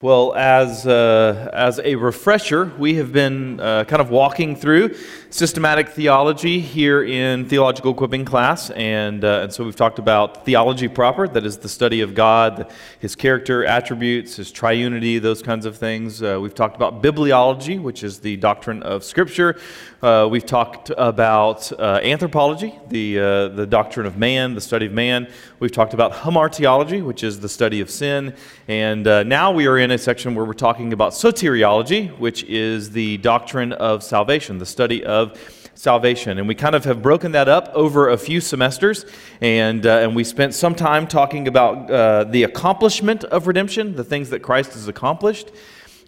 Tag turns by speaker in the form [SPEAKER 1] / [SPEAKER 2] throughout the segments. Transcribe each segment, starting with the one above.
[SPEAKER 1] Well, as, uh, as a refresher, we have been uh, kind of walking through systematic theology here in theological equipping class. And, uh, and so we've talked about theology proper, that is the study of God, his character, attributes, his triunity, those kinds of things. Uh, we've talked about bibliology, which is the doctrine of Scripture. Uh, we've talked about uh, anthropology, the, the doctrine of man, the study of man. We've talked about hamartiology, which is the study of sin. And now we are in in a section where we're talking about soteriology, which is the doctrine of salvation, the study of salvation. And we kind of have broken that up over a few semesters, and, uh, and we spent some time talking about uh, the accomplishment of redemption, the things that Christ has accomplished.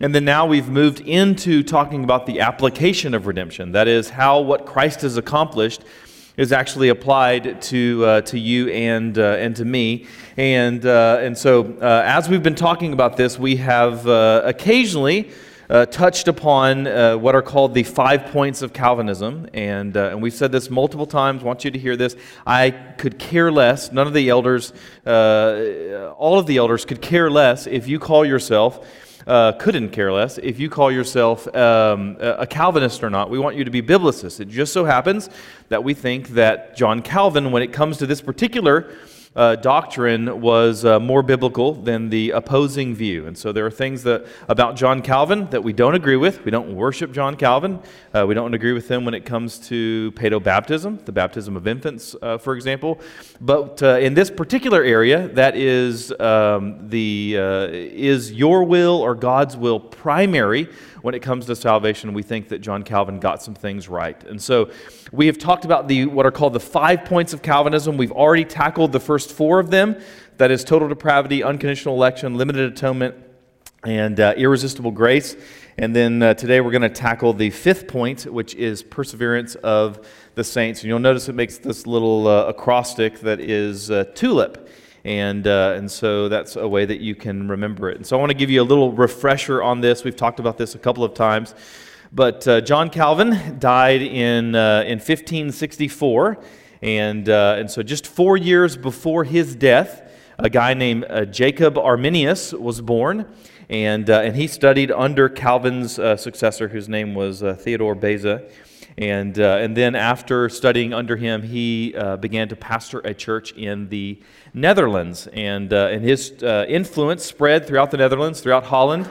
[SPEAKER 1] And then now we've moved into talking about the application of redemption. That is, how what Christ has accomplished is actually applied to, uh, to you and, uh, and to me. And, uh, and so, uh, as we've been talking about this, we have uh, occasionally uh, touched upon what are called the five points of Calvinism. And, and we've said this multiple times. Want you to hear this. I could care less, none of the elders, all of the elders could care less if you call yourself uh, couldn't care less if you call yourself um, a Calvinist or not. We want you to be biblicist. It just so happens that we think that John Calvin, when it comes to this particular uh, doctrine was uh, more biblical than the opposing view. And so there are things that, about John Calvin that we don't agree with. We don't worship John Calvin. Uh, we don't agree with him when it comes to paedo baptism, the baptism of infants, uh, for example. But uh, in this particular area, that is, um, the, uh, is your will or God's will primary when it comes to salvation, we think that John Calvin got some things right. And so we have talked about the what are called the five points of Calvinism. We've already tackled the first four of them. That is total depravity, unconditional election, limited atonement, and uh, irresistible grace. And then uh, today we're going to tackle the fifth point, which is perseverance of the saints. And you'll notice it makes this little uh, acrostic that is uh, tulip. And, uh, and so that's a way that you can remember it. And so I want to give you a little refresher on this. We've talked about this a couple of times. But uh, John Calvin died in, in 1564. And, uh, and so just four years before his death, a guy named uh, Jacob Arminius was born. And, uh, and he studied under Calvin's successor, whose name was Theodore Beza. And, uh, and then after studying under him, he uh, began to pastor a church in the Netherlands. And, uh, and his uh, influence spread throughout the Netherlands, throughout Holland.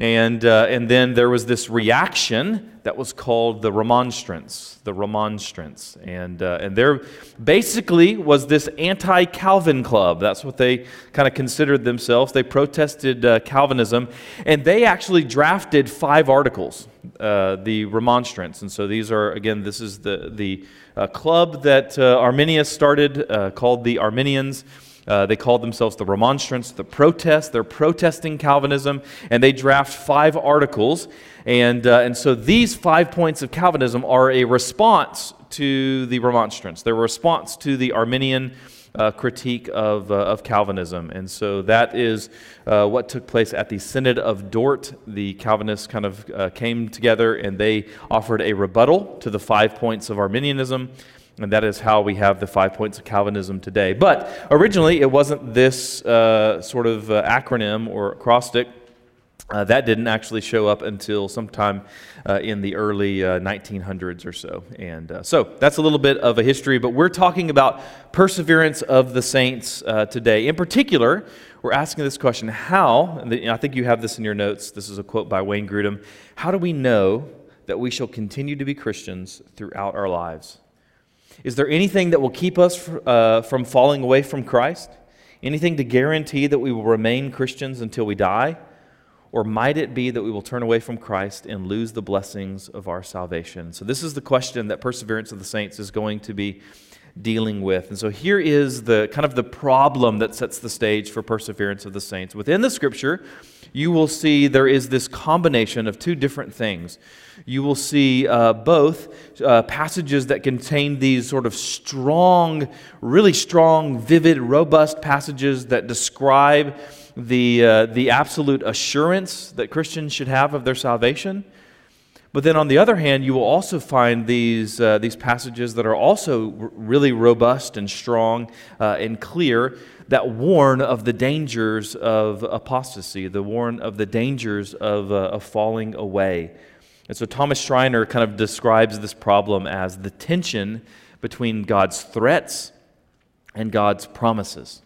[SPEAKER 1] And, uh, and then there was this reaction that was called the Remonstrance, the Remonstrance. And, uh, and there basically was this anti Calvin club. That's what they kind of considered themselves. They protested uh, Calvinism, and they actually drafted five articles, uh, the Remonstrance. And so these are, again, this is the, the uh, club that uh, Arminius started called the Arminians. Uh, they called themselves the Remonstrants, the protest. They're protesting Calvinism, and they draft five articles. And, uh, and so these five points of Calvinism are a response to the Remonstrants. They're a response to the Arminian uh, critique of, uh, of Calvinism. And so that is uh, what took place at the Synod of Dort. The Calvinists kind of came together and they offered a rebuttal to the five points of Arminianism. And that is how we have the five points of Calvinism today. But originally, it wasn't this uh, sort of uh, acronym or acrostic. Uh, that didn't actually show up until sometime uh, in the early 1900s uh, or so. And uh, so that's a little bit of a history, but we're talking about perseverance of the saints today. In particular, we're asking this question how, and I think you have this in your notes, this is a quote by Wayne Grudem, how do we know that we shall continue to be Christians throughout our lives? Is there anything that will keep us uh, from falling away from Christ? Anything to guarantee that we will remain Christians until we die? Or might it be that we will turn away from Christ and lose the blessings of our salvation? So, this is the question that Perseverance of the Saints is going to be dealing with. And so, here is the kind of the problem that sets the stage for Perseverance of the Saints. Within the scripture, you will see there is this combination of two different things you will see uh, both uh, passages that contain these sort of strong, really strong, vivid, robust passages that describe the, uh, the absolute assurance that Christians should have of their salvation. But then on the other hand, you will also find these, uh, these passages that are also r- really robust and strong uh, and clear that warn of the dangers of apostasy, the warn of the dangers of, uh, of falling away. And so Thomas Schreiner kind of describes this problem as the tension between God's threats and God's promises.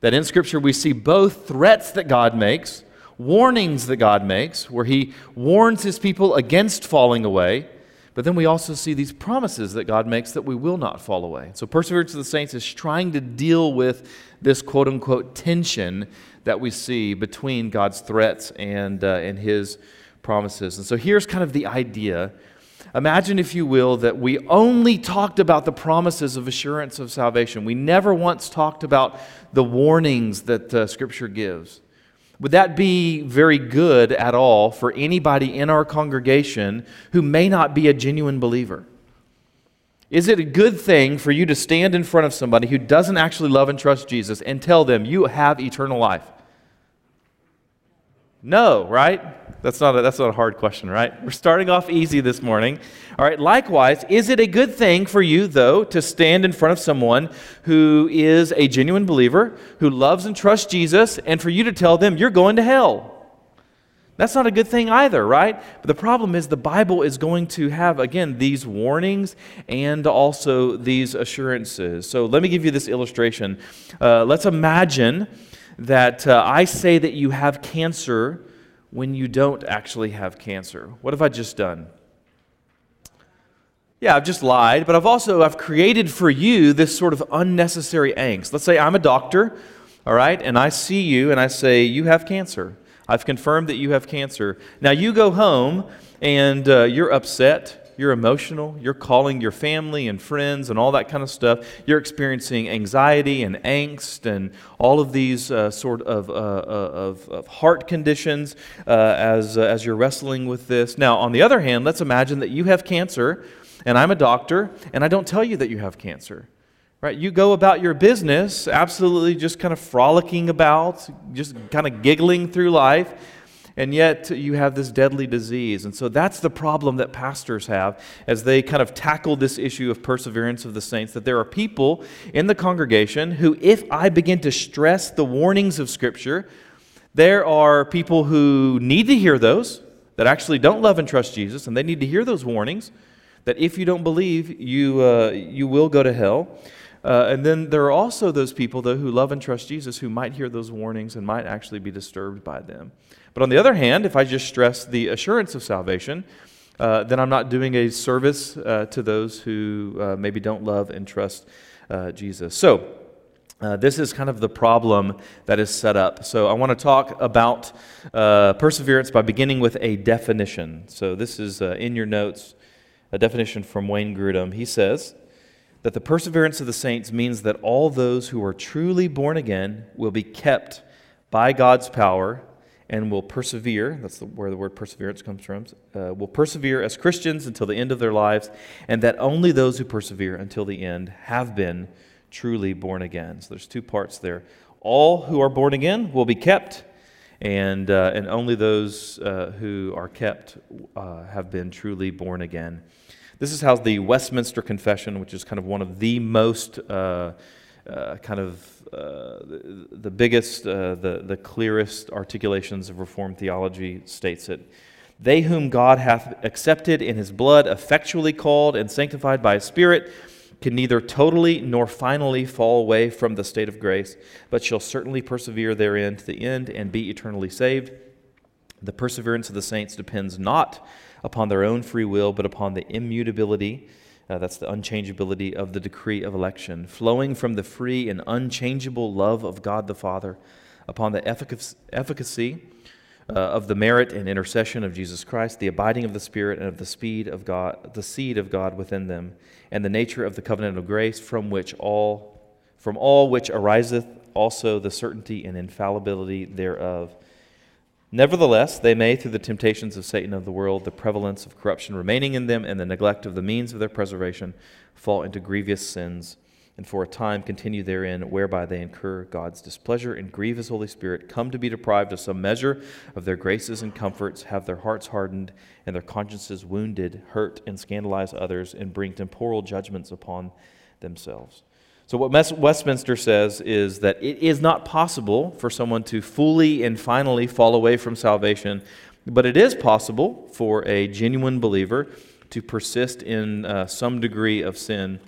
[SPEAKER 1] That in Scripture we see both threats that God makes warnings that God makes, where He warns His people against falling away. But then we also see these promises that God makes that we will not fall away. So, Perseverance of the Saints is trying to deal with this quote unquote tension that we see between God's threats and, uh, and His promises. And so, here's kind of the idea. Imagine, if you will, that we only talked about the promises of assurance of salvation. We never once talked about the warnings that uh, Scripture gives. Would that be very good at all for anybody in our congregation who may not be a genuine believer? Is it a good thing for you to stand in front of somebody who doesn't actually love and trust Jesus and tell them you have eternal life? No, right? That's not, a, that's not a hard question, right? We're starting off easy this morning. All right, likewise, is it a good thing for you, though, to stand in front of someone who is a genuine believer, who loves and trusts Jesus, and for you to tell them you're going to hell? That's not a good thing either, right? But the problem is the Bible is going to have, again, these warnings and also these assurances. So let me give you this illustration. Uh, let's imagine that uh, I say that you have cancer when you don't actually have cancer. What have I just done? Yeah, I've just lied, but I've also I've created for you this sort of unnecessary angst. Let's say I'm a doctor, all right, and I see you and I say you have cancer. I've confirmed that you have cancer. Now you go home and uh, you're upset you're emotional, you're calling your family and friends and all that kind of stuff. You're experiencing anxiety and angst and all of these uh, sort of, uh, uh, of, of, heart conditions uh, as, uh, as you're wrestling with this. Now, on the other hand, let's imagine that you have cancer and I'm a doctor and I don't tell you that you have cancer. Right? You go about your business absolutely just kind of frolicking about, just kind of giggling through life and yet you have this deadly disease. And so that's the problem that pastors have as they kind of tackle this issue of perseverance of the saints that there are people in the congregation who, if I begin to stress the warnings of Scripture, there are people who need to hear those that actually don't love and trust Jesus, and they need to hear those warnings that if you don't believe, you, uh, you will go to hell. Uh, and then there are also those people, though, who love and trust Jesus who might hear those warnings and might actually be disturbed by them. But on the other hand, if I just stress the assurance of salvation, uh, then I'm not doing a service uh, to those who uh, maybe don't love and trust uh, Jesus. So, uh, this is kind of the problem that is set up. So, I want to talk about uh, perseverance by beginning with a definition. So, this is in your notes a definition from Wayne Grudem. He says that the perseverance of the saints means that all those who are truly born again will be kept by God's power and will persevere. That's the, where the word perseverance comes from. Uh, will persevere as Christians until the end of their lives, and that only those who persevere until the end have been truly born again. So there's two parts there. All who are born again will be kept, and, uh, and only those uh, who are kept uh, have been truly born again. This is how the Westminster Confession, which is kind of one of the most uh, uh, kind of the, the, biggest, uh, the, the clearest articulations of Reformed theology states it. They whom God hath accepted in his blood, effectually called and sanctified by his Spirit, can neither totally nor finally fall away from the state of grace, but shall certainly persevere therein to the end and be eternally saved. The perseverance of the saints depends not upon their own free will, but upon the immutability uh, that's the unchangeability of the decree of election, flowing from the free and unchangeable love of God the Father, upon the efficacy uh, of the merit and intercession of Jesus Christ, the abiding of the Spirit and of the speed of God, the seed of God within them, and the nature of the covenant of grace, from which all, from all which ariseth also the certainty and infallibility thereof Nevertheless, they may, through the temptations of Satan of the world, the prevalence of corruption remaining in them, and the neglect of the means of their preservation, fall into grievous sins, and for a time continue therein, whereby they incur God's displeasure and grieve his Holy Spirit, come to be deprived of some measure of their graces and comforts, have their hearts hardened, and their consciences wounded, hurt and scandalize others, and bring temporal judgments upon themselves. So, what Westminster says is that it is not possible for someone to fully and finally fall away from salvation, but it is possible for a genuine believer to persist in uh, some degree of sin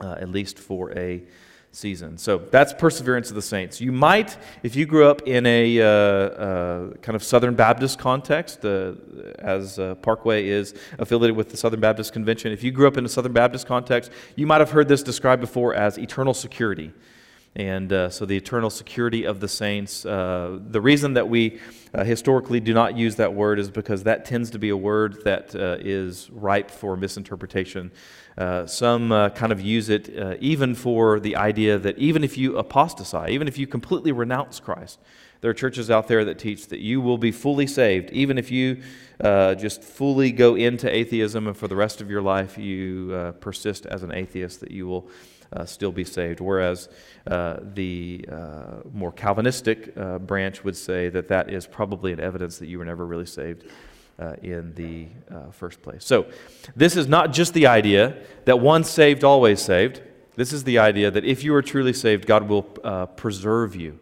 [SPEAKER 1] uh, at least for a season. So that's perseverance of the saints. You might, if you grew up in a uh, uh, kind of Southern Baptist context, uh, as Parkway is affiliated with the Southern Baptist Convention, if you grew up in a Southern Baptist context, you might have heard this described before as eternal security. And uh, so the eternal security of the saints. Uh, the reason that we historically do not use that word is because that tends to be a word that is ripe for misinterpretation. Uh, some uh, kind of use it uh, even for the idea that even if you apostatize, even if you completely renounce Christ, there are churches out there that teach that you will be fully saved, even if you uh, just fully go into atheism and for the rest of your life you uh, persist as an atheist, that you will still be saved. Whereas the more Calvinistic branch would say that that is probably an evidence that you were never really saved uh, in the uh, first place. So, this is not just the idea that once saved, always saved. This is the idea that if you are truly saved, God will uh, preserve you,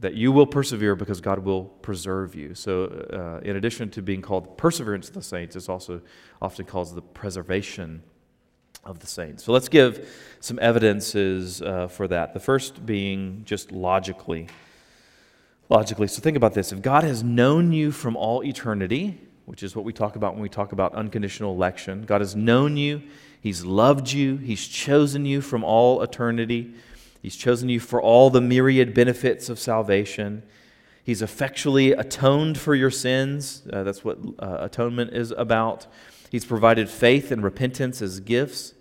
[SPEAKER 1] that you will persevere because God will preserve you. So, uh, in addition to being called perseverance of the saints, it's also often called the preservation of the saints. So, let's give some evidences uh, for that. The first being just logically logically. So think about this. If God has known you from all eternity, which is what we talk about when we talk about unconditional election, God has known you, He's loved you, He's chosen you from all eternity, He's chosen you for all the myriad benefits of salvation. He's effectually atoned for your sins. Uh, that's what uh, atonement is about. He's provided faith and repentance as gifts.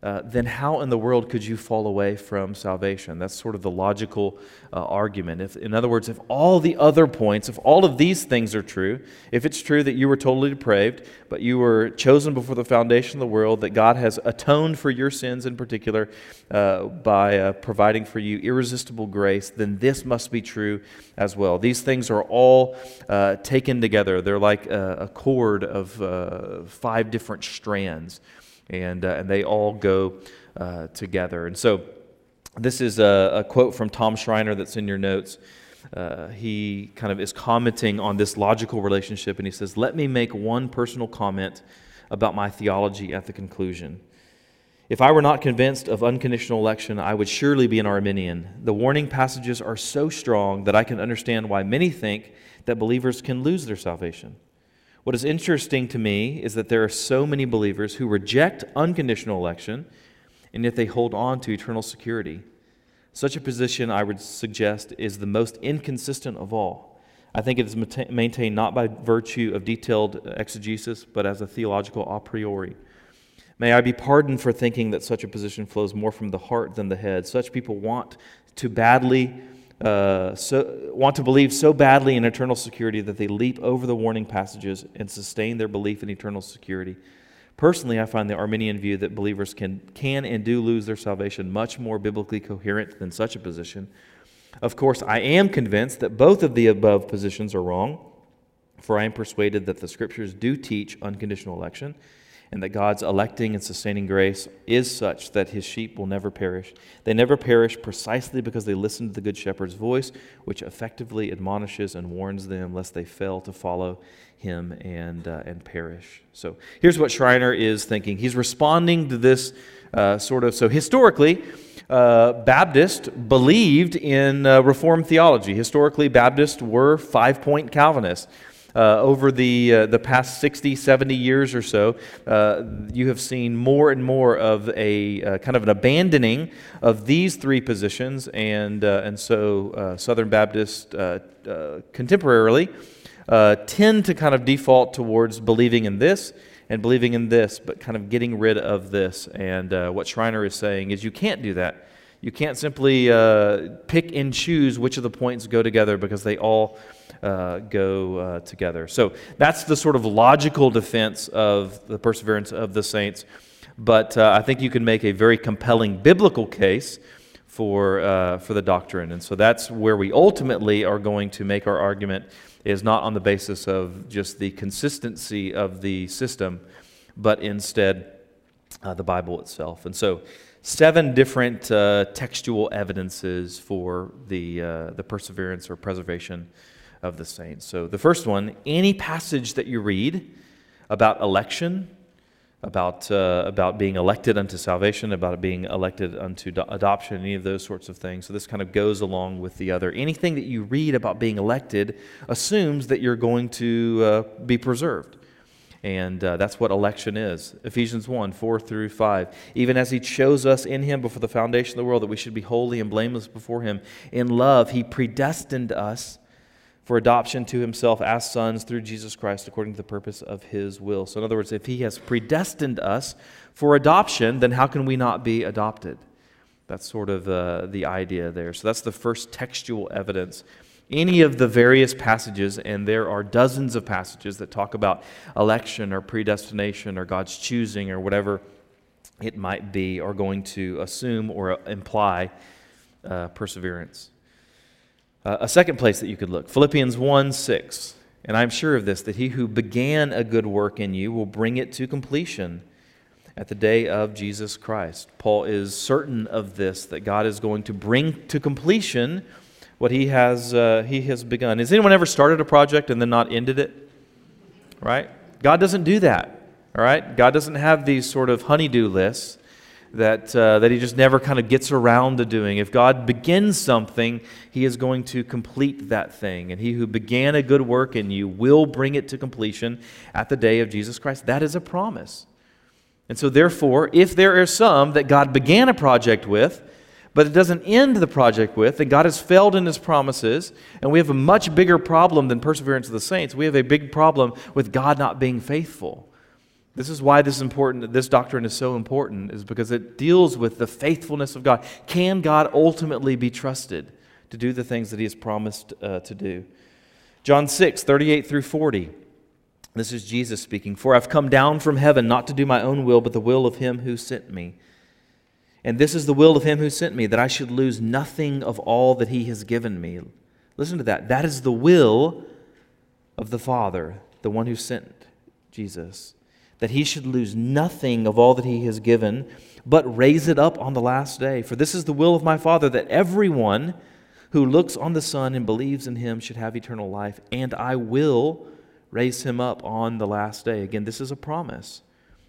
[SPEAKER 1] Uh, then how in the world could you fall away from salvation? That's sort of the logical uh, argument. If, in other words, if all the other points, if all of these things are true, if it's true that you were totally depraved, but you were chosen before the foundation of the world, that God has atoned for your sins in particular uh, by uh, providing for you irresistible grace, then this must be true as well. These things are all uh, taken together, they're like a, a cord of five different strands and, uh, and they all go uh, together. And so, this is a, a, quote from Tom Schreiner that's in your notes. Uh, he kind of is commenting on this logical relationship, and he says, Let me make one personal comment about my theology at the conclusion. If I were not convinced of unconditional election, I would surely be an Arminian. The warning passages are so strong that I can understand why many think that believers can lose their salvation. What is interesting to me is that there are so many believers who reject unconditional election, and yet they hold on to eternal security. Such a position, I would suggest, is the most inconsistent of all. I think it is maintained not by virtue of detailed exegesis, but as a theological a priori. May I be pardoned for thinking that such a position flows more from the heart than the head. Such people want to badly uh, so, want to believe so badly in eternal security that they leap over the warning passages and sustain their belief in eternal security. Personally, I find the Arminian view that believers can, can and do lose their salvation much more biblically coherent than such a position. Of course, I am convinced that both of the above positions are wrong, for I am persuaded that the Scriptures do teach unconditional election and that God's electing and sustaining grace is such that his sheep will never perish. They never perish precisely because they listen to the Good Shepherd's voice, which effectively admonishes and warns them lest they fail to follow him and, uh, and perish. So here's what Schreiner is thinking. He's responding to this uh, sort of, so historically, uh, Baptists believed in uh, Reformed theology. Historically, Baptists were five point Calvinists uh, over the, uh, the past 60, 70 years or so, uh, you have seen more and more of a uh, kind of an abandoning of these three positions. And, uh, and so Southern Baptists contemporarily tend to kind of default towards believing in this and believing in this, but kind of getting rid of this. And what Schreiner is saying is you can't do that. You can't simply pick and choose which of the points go together because they all uh, go uh, together. So that's the sort of logical defense of the perseverance of the saints. but uh, I think you can make a very compelling biblical case for, uh, for the doctrine. And so that's where we ultimately are going to make our argument is not on the basis of just the consistency of the system, but instead uh, the Bible itself. And so seven different uh, textual evidences for the, uh, the perseverance or preservation of the saints. So, the first one any passage that you read about election, about, uh, about being elected unto salvation, about being elected unto do- adoption, any of those sorts of things. So, this kind of goes along with the other. Anything that you read about being elected assumes that you're going to uh, be preserved. And uh, that's what election is. Ephesians 1 4 through 5. Even as He chose us in Him before the foundation of the world, that we should be holy and blameless before Him. In love, He predestined us for adoption to Himself as sons through Jesus Christ according to the purpose of His will. So, in other words, if He has predestined us for adoption, then how can we not be adopted? That's sort of uh, the idea there. So, that's the first textual evidence any of the various passages, and there are dozens of passages that talk about election or predestination or God's choosing or whatever it might be, are going to assume or imply uh, perseverance. Uh, a second place that you could look Philippians 1 6. And I'm sure of this, that he who began a good work in you will bring it to completion at the day of Jesus Christ. Paul is certain of this, that God is going to bring to completion what he has, uh, he has begun. Has anyone ever started a project and then not ended it? Right? God doesn't do that. All right? God doesn't have these sort of honeydew lists that, uh, that he just never kind of gets around to doing. If God begins something, he is going to complete that thing. And he who began a good work in you will bring it to completion at the day of Jesus Christ. That is a promise. And so, therefore, if there are some that God began a project with, but it doesn't end the project with that God has failed in his promises, and we have a much bigger problem than perseverance of the saints. We have a big problem with God not being faithful. This is why this is important, this doctrine is so important, is because it deals with the faithfulness of God. Can God ultimately be trusted to do the things that he has promised uh, to do? John 6, 38 through 40. This is Jesus speaking. For I've come down from heaven not to do my own will, but the will of him who sent me. And this is the will of him who sent me, that I should lose nothing of all that he has given me. Listen to that. That is the will of the Father, the one who sent Jesus, that he should lose nothing of all that he has given, but raise it up on the last day. For this is the will of my Father, that everyone who looks on the Son and believes in him should have eternal life, and I will raise him up on the last day. Again, this is a promise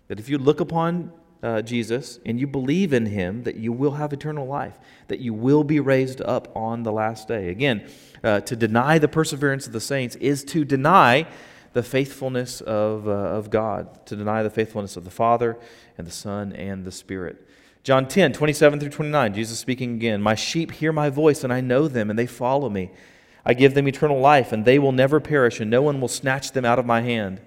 [SPEAKER 1] that if you look upon uh, Jesus and you believe in him, that you will have eternal life, that you will be raised up on the last day. Again, uh, to deny the perseverance of the saints is to deny the faithfulness of, uh, of God, to deny the faithfulness of the Father and the Son and the Spirit. John 10, 27 through 29, Jesus speaking again My sheep hear my voice, and I know them, and they follow me. I give them eternal life, and they will never perish, and no one will snatch them out of my hand.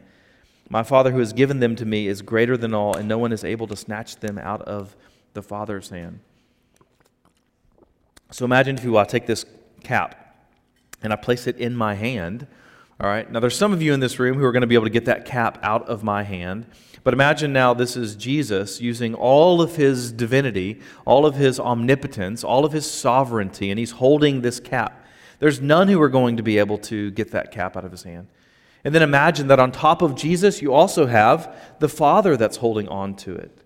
[SPEAKER 1] My Father who has given them to me is greater than all, and no one is able to snatch them out of the Father's hand. So imagine if you will, I take this cap and I place it in my hand. All right. Now there's some of you in this room who are going to be able to get that cap out of my hand. But imagine now this is Jesus using all of his divinity, all of his omnipotence, all of his sovereignty, and he's holding this cap. There's none who are going to be able to get that cap out of his hand. And then imagine that on top of Jesus, you also have the Father that's holding on to it.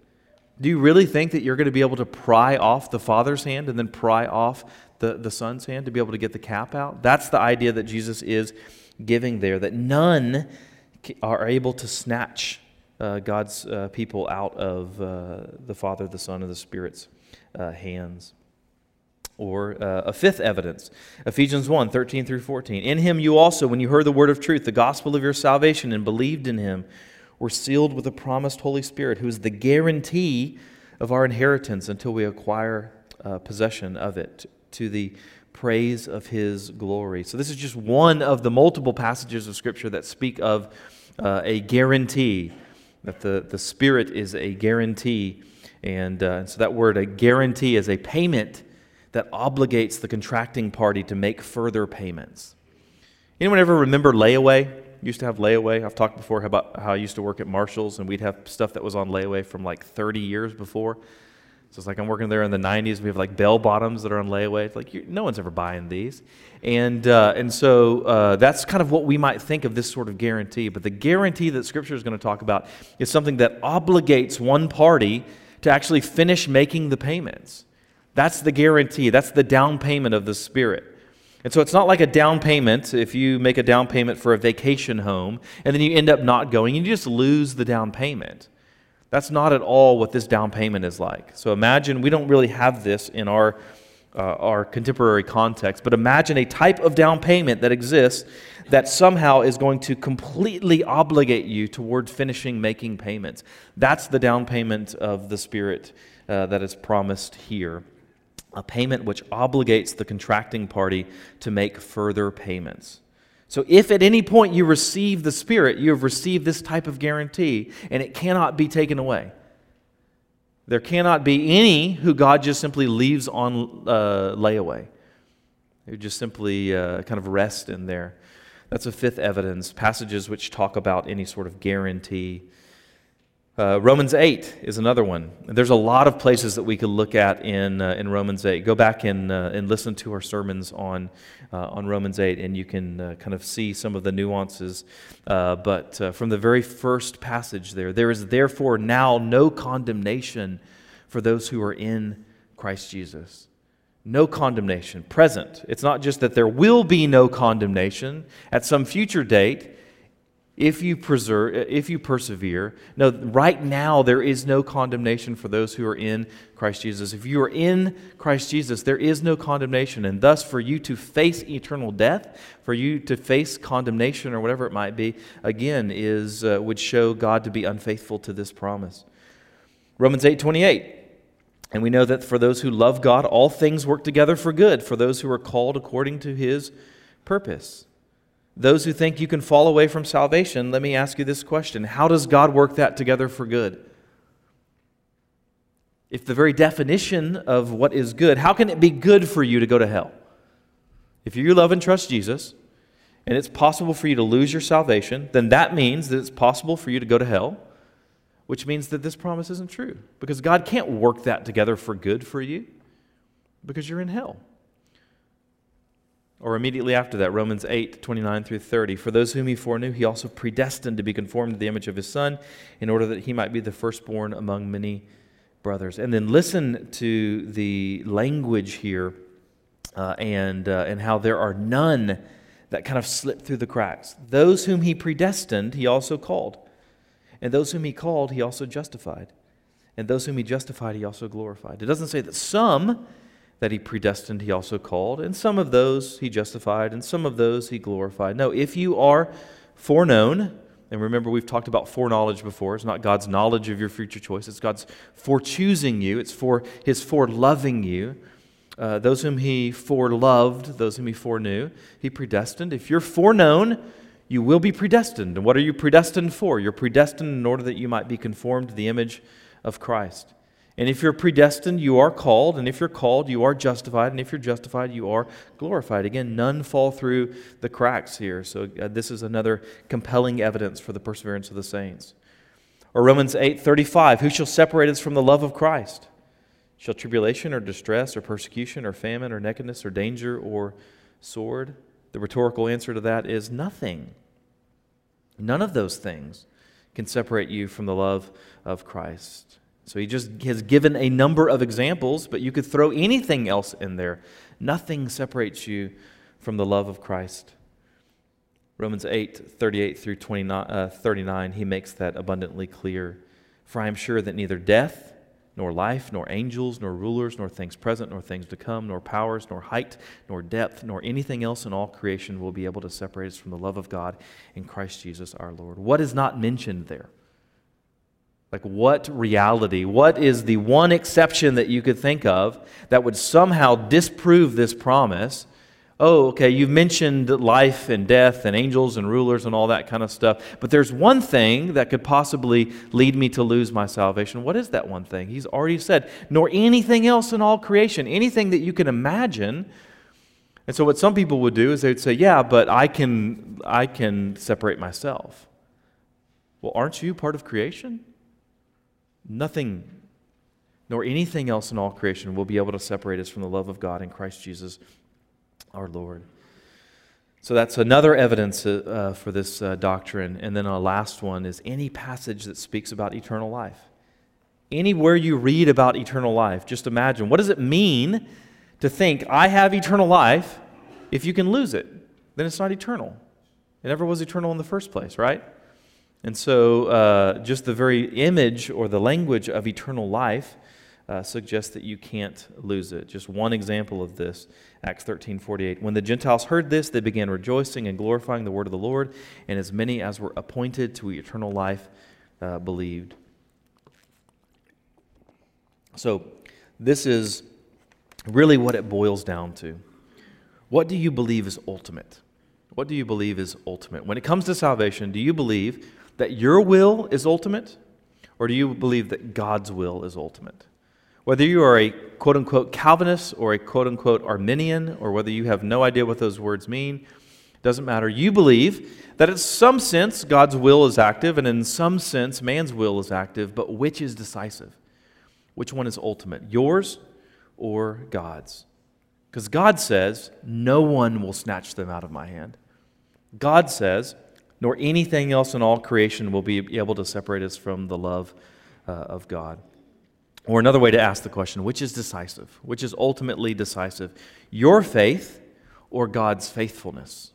[SPEAKER 1] Do you really think that you're going to be able to pry off the Father's hand and then pry off the, the Son's hand to be able to get the cap out? That's the idea that Jesus is giving there, that none are able to snatch uh, God's uh, people out of uh, the Father, the Son, and the Spirit's uh, hands or uh, a fifth evidence. Ephesians 1 13 through 14 in him you also when you heard the word of truth the gospel of your salvation and believed in him were sealed with the promised holy spirit who is the guarantee of our inheritance until we acquire uh, possession of it to the praise of his glory. So this is just one of the multiple passages of scripture that speak of uh, a guarantee that the, the spirit is a guarantee and uh, so that word a guarantee is a payment that obligates the contracting party to make further payments. Anyone ever remember layaway? used to have layaway. I've talked before about how I used to work at Marshall's and we'd have stuff that was on layaway from like 30 years before. So it's like I'm working there in the 90s. We have like bell bottoms that are on layaway. It's like no one's ever buying these. And, uh, and so uh, that's kind of what we might think of this sort of guarantee. But the guarantee that Scripture is going to talk about is something that obligates one party to actually finish making the payments. That's the guarantee, that's the down payment of the Spirit. And so it's not like a down payment if you make a down payment for a vacation home and then you end up not going and you just lose the down payment. That's not at all what this down payment is like. So imagine we don't really have this in our, uh, our contemporary context, but imagine a type of down payment that exists that somehow is going to completely obligate you toward finishing making payments. That's the down payment of the Spirit uh, that is promised here. A payment which obligates the contracting party to make further payments. So, if at any point you receive the Spirit, you have received this type of guarantee, and it cannot be taken away. There cannot be any who God just simply leaves on uh, layaway, who just simply uh, kind of rest in there. That's a fifth evidence. Passages which talk about any sort of guarantee uh, Romans 8 is another one. There's a lot of places that we could look at in, uh, in Romans 8. Go back and, uh, and listen to our sermons on, uh, on Romans 8, and you can uh, kind of see some of the nuances. Uh, but from the very first passage there, there is therefore now no condemnation for those who are in Christ Jesus. No condemnation, present. It's not just that there will be no condemnation at some future date if you preserve if you persevere no right now there is no condemnation for those who are in christ jesus. If you are in christ jesus there is no condemnation and thus for you to face eternal death for you to face condemnation or whatever it might be again is uh, would show god to be unfaithful to this promise. Romans 8 28 and we know that for those who love god all things work together for good for those who are called according to his purpose those who think you can fall away from salvation, let me ask you this question How does God work that together for good? If the very definition of what is good, how can it be good for you to go to hell? If you love and trust Jesus, and it's possible for you to lose your salvation, then that means that it's possible for you to go to hell, which means that this promise isn't true. Because God can't work that together for good for you because you're in hell. Or immediately after that, Romans 8, 29 through 30. For those whom he foreknew, he also predestined to be conformed to the image of his Son, in order that he might be the firstborn among many brothers. And then listen to the language here uh, and, uh, and how there are none that kind of slip through the cracks. Those whom he predestined, he also called. And those whom he called, he also justified. And those whom he justified, he also glorified. It doesn't say that some that he predestined, he also called, and some of those he justified, and some of those he glorified. No, if you are foreknown, and remember we've talked about foreknowledge before, it's not God's knowledge of your future choice, it's God's forechoosing you, it's for his foreloving you. Uh, those whom he foreloved, those whom he foreknew, he predestined. If you're foreknown, you will be predestined. And what are you predestined for? You're predestined in order that you might be conformed to the image of Christ. And if you're predestined, you are called. And if you're called, you are justified. And if you're justified, you are glorified. Again, none fall through the cracks here. So uh, this is another compelling evidence for the perseverance of the saints. Or Romans 8:35, who shall separate us from the love of Christ? Shall tribulation or distress or persecution or famine or nakedness or danger or sword? The rhetorical answer to that is nothing. None of those things can separate you from the love of Christ. So he just has given a number of examples, but you could throw anything else in there. Nothing separates you from the love of Christ. Romans 8, 38 through 29, uh, 39, he makes that abundantly clear. For I am sure that neither death, nor life, nor angels, nor rulers, nor things present, nor things to come, nor powers, nor height, nor depth, nor anything else in all creation will be able to separate us from the love of God in Christ Jesus our Lord. What is not mentioned there? Like, what reality, what is the one exception that you could think of that would somehow disprove this promise? Oh, okay, you've mentioned life and death and angels and rulers and all that kind of stuff, but there's one thing that could possibly lead me to lose my salvation. What is that one thing? He's already said, nor anything else in all creation, anything that you can imagine And so what some people would do is they would say, "Yeah, but I can I can separate myself." Well, aren't you part of creation? Nothing nor anything else in all creation will be able to separate us from the love of God in Christ Jesus our Lord. So that's another evidence uh, for this uh, doctrine. And then a last one is any passage that speaks about eternal life. Anywhere you read about eternal life, just imagine what does it mean to think I have eternal life if you can lose it? Then it's not eternal. It never was eternal in the first place, right? And so, uh, just the very image or the language of eternal life uh, suggests that you can't lose it. Just one example of this, Acts 13 48. When the Gentiles heard this, they began rejoicing and glorifying the word of the Lord, and as many as were appointed to eternal life uh, believed. So, this is really what it boils down to. What do you believe is ultimate? What do you believe is ultimate? When it comes to salvation, do you believe that your will is ultimate, or do you believe that God's will is ultimate? Whether you are a quote unquote Calvinist or a quote unquote Arminian, or whether you have no idea what those words mean, doesn't matter. You believe that in some sense God's will is active, and in some sense man's will is active, but which is decisive? Which one is ultimate? Yours or God's? Because God says, No one will snatch them out of my hand. God says, Nor anything else in all creation will be able to separate us from the love uh, of God. Or another way to ask the question which is decisive? Which is ultimately decisive? Your faith or God's faithfulness?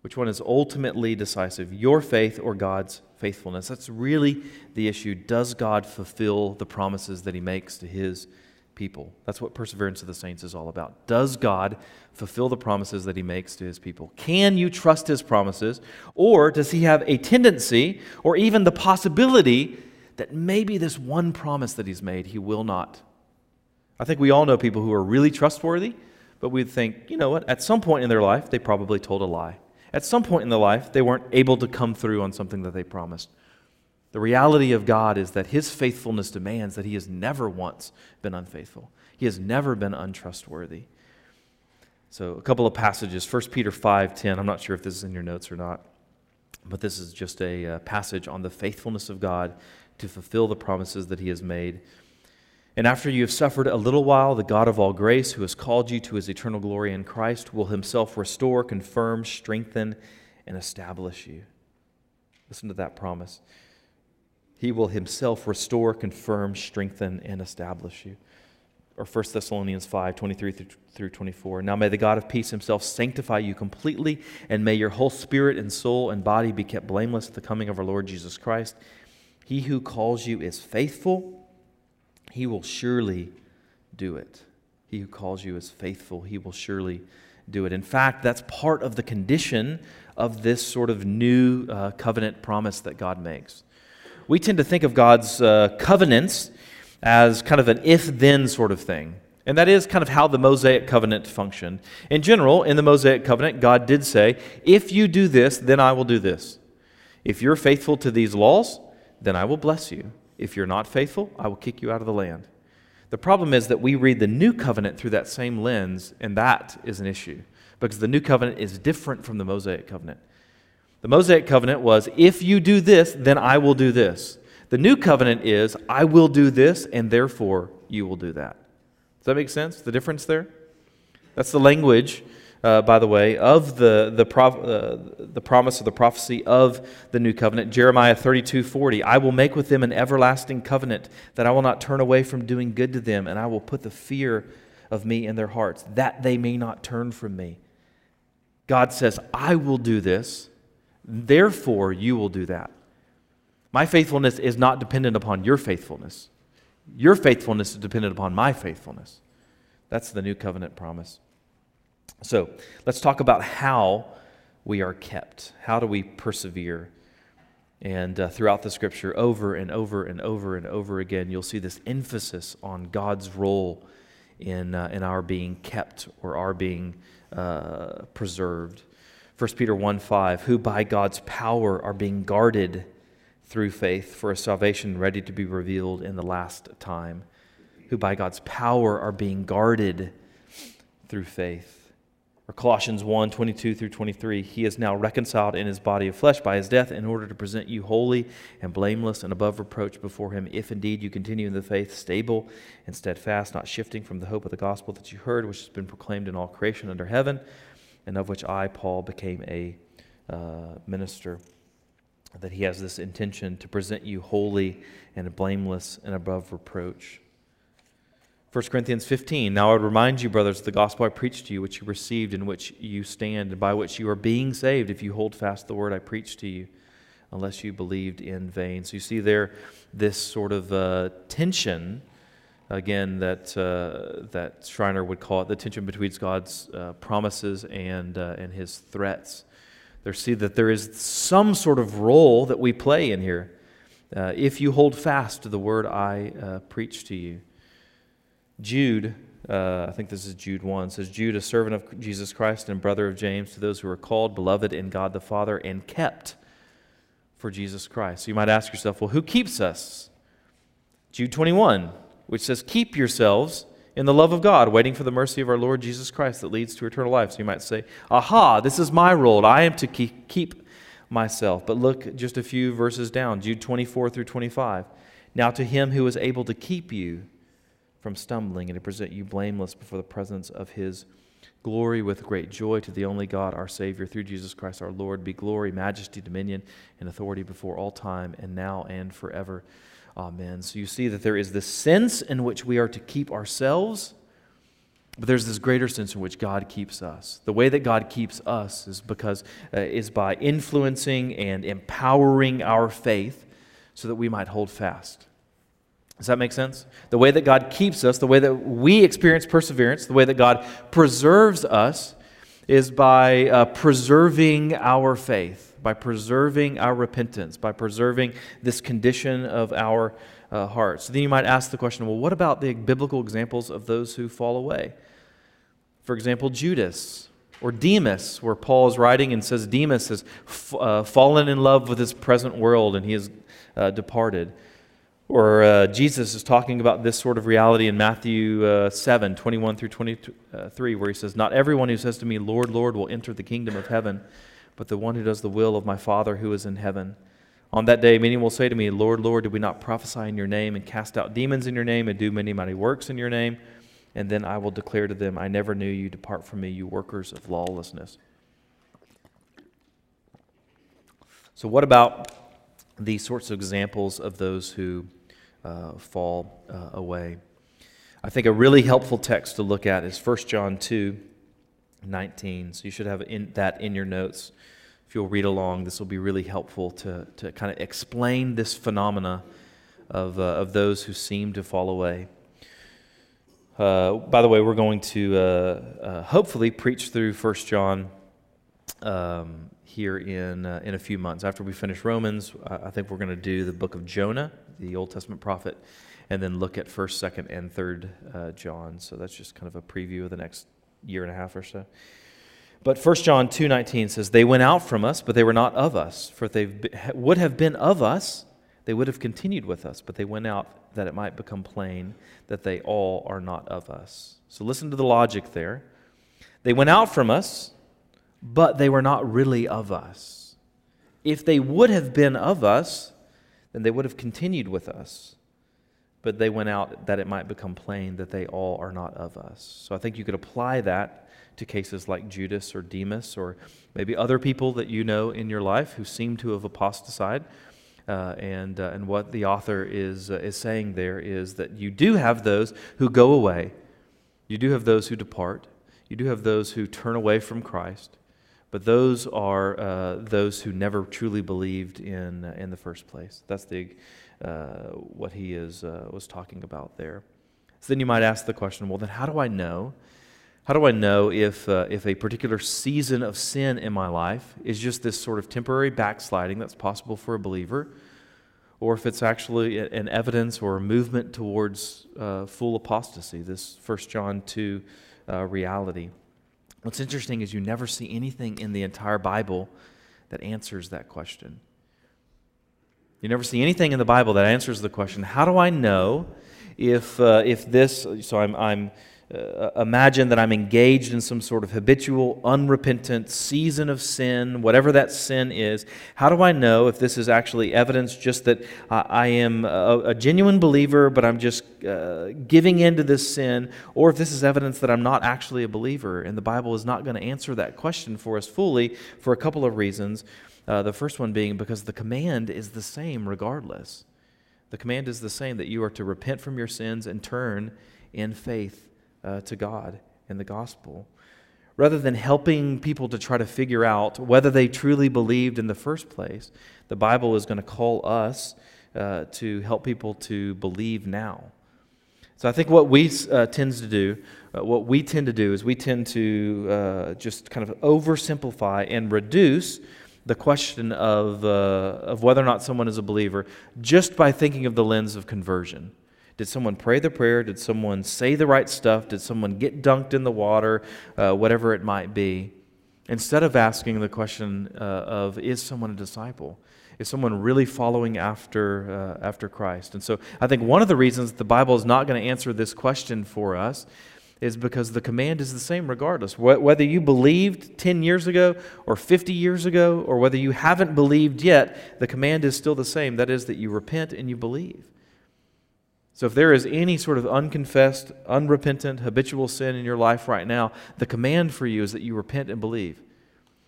[SPEAKER 1] Which one is ultimately decisive? Your faith or God's faithfulness? That's really the issue. Does God fulfill the promises that He makes to His people? That's what perseverance of the saints is all about. Does God fulfill the promises that He makes to His people? Can you trust His promises? Or does He have a tendency or even the possibility that maybe this one promise that he's made, he will not. I think we all know people who are really trustworthy, but we think, you know what, at some point in their life, they probably told a lie. At some point in their life, they weren't able to come through on something that they promised. The reality of God is that his faithfulness demands that he has never once been unfaithful. He has never been untrustworthy. So, a couple of passages. 1 Peter 5:10. I'm not sure if this is in your notes or not, but this is just a uh, passage on the faithfulness of God to fulfill the promises that he has made. And after you have suffered a little while, the God of all grace, who has called you to his eternal glory in Christ, will himself restore, confirm, strengthen, and establish you. Listen to that promise. He will himself restore, confirm, strengthen, and establish you. Or 1 Thessalonians 5 23 through 24. Now may the God of peace himself sanctify you completely, and may your whole spirit and soul and body be kept blameless at the coming of our Lord Jesus Christ. He who calls you is faithful, he will surely do it. He who calls you is faithful, he will surely do it. In fact, that's part of the condition of this sort of new uh, covenant promise that God makes. We tend to think of God's uh, covenants as kind of an if then sort of thing. And that is kind of how the Mosaic covenant functioned. In general, in the Mosaic covenant, God did say, If you do this, then I will do this. If you're faithful to these laws, then I will bless you. If you're not faithful, I will kick you out of the land. The problem is that we read the new covenant through that same lens, and that is an issue because the new covenant is different from the Mosaic covenant. The Mosaic covenant was, if you do this, then I will do this. The new covenant is, I will do this, and therefore you will do that. Does that make sense? The difference there? That's the language uh, by the way, of the, the, uh, the promise of the prophecy of the new covenant. Jeremiah 32 40. I will make with them an everlasting covenant that I will not turn away from doing good to them, and I will put the fear of me in their hearts, that they may not turn from me. God says, I will do this, therefore you will do that. My faithfulness is not dependent upon your faithfulness. Your faithfulness is dependent upon my faithfulness. That's the new covenant promise. So let's talk about how we are kept. How do we persevere? And uh, throughout the scripture, over and over and over and over again, you'll see this emphasis on God's role in, uh, in our being kept or our being uh, preserved. 1 Peter 1 5, who by God's power are being guarded through faith for a salvation ready to be revealed in the last time. Who by God's power are being guarded through faith Or Colossians 1 22 through 23. He is now reconciled in his body of flesh by his death in order to present you holy and blameless and above reproach before him, if indeed you continue in the faith, stable and steadfast, not shifting from the hope of the gospel that you heard, which has been proclaimed in all creation under heaven, and of which I, Paul, became a uh, minister. That he has this intention to present you holy and blameless and above reproach. 1 Corinthians 15. Now I would remind you, brothers, of the gospel I preached to you, which you received, in which you stand, and by which you are being saved, if you hold fast the word I preached to you, unless you believed in vain. So you see there this sort of uh, tension, again, that, uh, that Schreiner would call it the tension between God's uh, promises and, uh, and his threats. There see that there is some sort of role that we play in here. Uh, if you hold fast to the word I uh, preach to you. Jude, uh, I think this is Jude 1, says, Jude, a servant of Jesus Christ and brother of James, to those who are called, beloved in God the Father, and kept for Jesus Christ. So you might ask yourself, well, who keeps us? Jude 21, which says, Keep yourselves in the love of God, waiting for the mercy of our Lord Jesus Christ that leads to eternal life. So you might say, Aha, this is my role. I am to keep myself. But look just a few verses down, Jude 24 through 25. Now to him who is able to keep you from stumbling and to present you blameless before the presence of his glory with great joy to the only God, our Savior, through Jesus Christ our Lord, be glory, majesty, dominion, and authority before all time and now and forever. Amen. So you see that there is this sense in which we are to keep ourselves, but there's this greater sense in which God keeps us. The way that God keeps us is because uh, is by influencing and empowering our faith so that we might hold fast does that make sense? The way that God keeps us, the way that we experience perseverance, the way that God preserves us is by uh, preserving our faith, by preserving our repentance, by preserving this condition of our uh, hearts. Then you might ask the question well, what about the biblical examples of those who fall away? For example, Judas or Demas, where Paul is writing and says Demas has f- uh, fallen in love with his present world and he has uh, departed. Or uh, Jesus is talking about this sort of reality in Matthew uh, 7 21 through 23, where he says, Not everyone who says to me, Lord, Lord, will enter the kingdom of heaven, but the one who does the will of my Father who is in heaven. On that day, many will say to me, Lord, Lord, did we not prophesy in your name and cast out demons in your name and do many mighty works in your name? And then I will declare to them, I never knew you. Depart from me, you workers of lawlessness. So, what about these sorts of examples of those who uh, fall uh, away. I think a really helpful text to look at is 1 John 2 19. So you should have in, that in your notes. If you'll read along, this will be really helpful to, to kind of explain this phenomena of, uh, of those who seem to fall away. Uh, by the way, we're going to uh, uh, hopefully preach through 1 John um, here in, uh, in a few months. After we finish Romans, I think we're going to do the book of Jonah, the Old Testament prophet, and then look at 1st, 2nd, and 3rd uh, John. So that's just kind of a preview of the next year and a half or so. But 1 John 2.19 says, They went out from us, but they were not of us. For if they would have been of us, they would have continued with us. But they went out that it might become plain that they all are not of us. So listen to the logic there. They went out from us, but they were not really of us. If they would have been of us, then they would have continued with us. But they went out that it might become plain that they all are not of us. So I think you could apply that to cases like Judas or Demas or maybe other people that you know in your life who seem to have apostatized. Uh, and, uh, and what the author is, uh, is saying there is that you do have those who go away, you do have those who depart, you do have those who turn away from Christ. But those are uh, those who never truly believed in, uh, in the first place. That's the, uh, what he is, uh, was talking about there. So then you might ask the question well, then how do I know? How do I know if, uh, if a particular season of sin in my life is just this sort of temporary backsliding that's possible for a believer, or if it's actually an evidence or a movement towards uh, full apostasy, this 1 John 2 reality? What's interesting is you never see anything in the entire Bible that answers that question. You never see anything in the Bible that answers the question how do I know if, uh, if this, so I'm, I'm uh, imagine that I'm engaged in some sort of habitual, unrepentant season of sin, whatever that sin is, how do I know if this is actually evidence just that I, I am a, a, genuine believer, but I'm just uh, giving in to this sin, or if this is evidence that I'm not actually a believer? And the Bible is not going to answer that question for us fully for a couple of reasons. Uh, the first one being because the command is the same regardless. The command is the same that you are to repent from your sins and turn in faith uh, to God in the gospel. Rather than helping people to try to figure out whether they truly believed in the first place, the Bible is going to call us uh, to help people to believe now. So I think what we uh, tend to do, uh, what we tend to do is we tend to uh, just kind of oversimplify and reduce the question of, uh, of whether or not someone is a believer just by thinking of the lens of conversion. Did someone pray the prayer? Did someone say the right stuff? Did someone get dunked in the water? Uh, whatever it might be. Instead of asking the question uh, of, is someone a disciple? Is someone really following after, uh, after Christ? And so I think one of the reasons the Bible is not going to answer this question for us is because the command is the same regardless. Whether you believed 10 years ago or 50 years ago, or whether you haven't believed yet, the command is still the same. That is, that you repent and you believe. So, if there is any sort of unconfessed, unrepentant, habitual sin in your life right now, the command for you is that you repent and believe.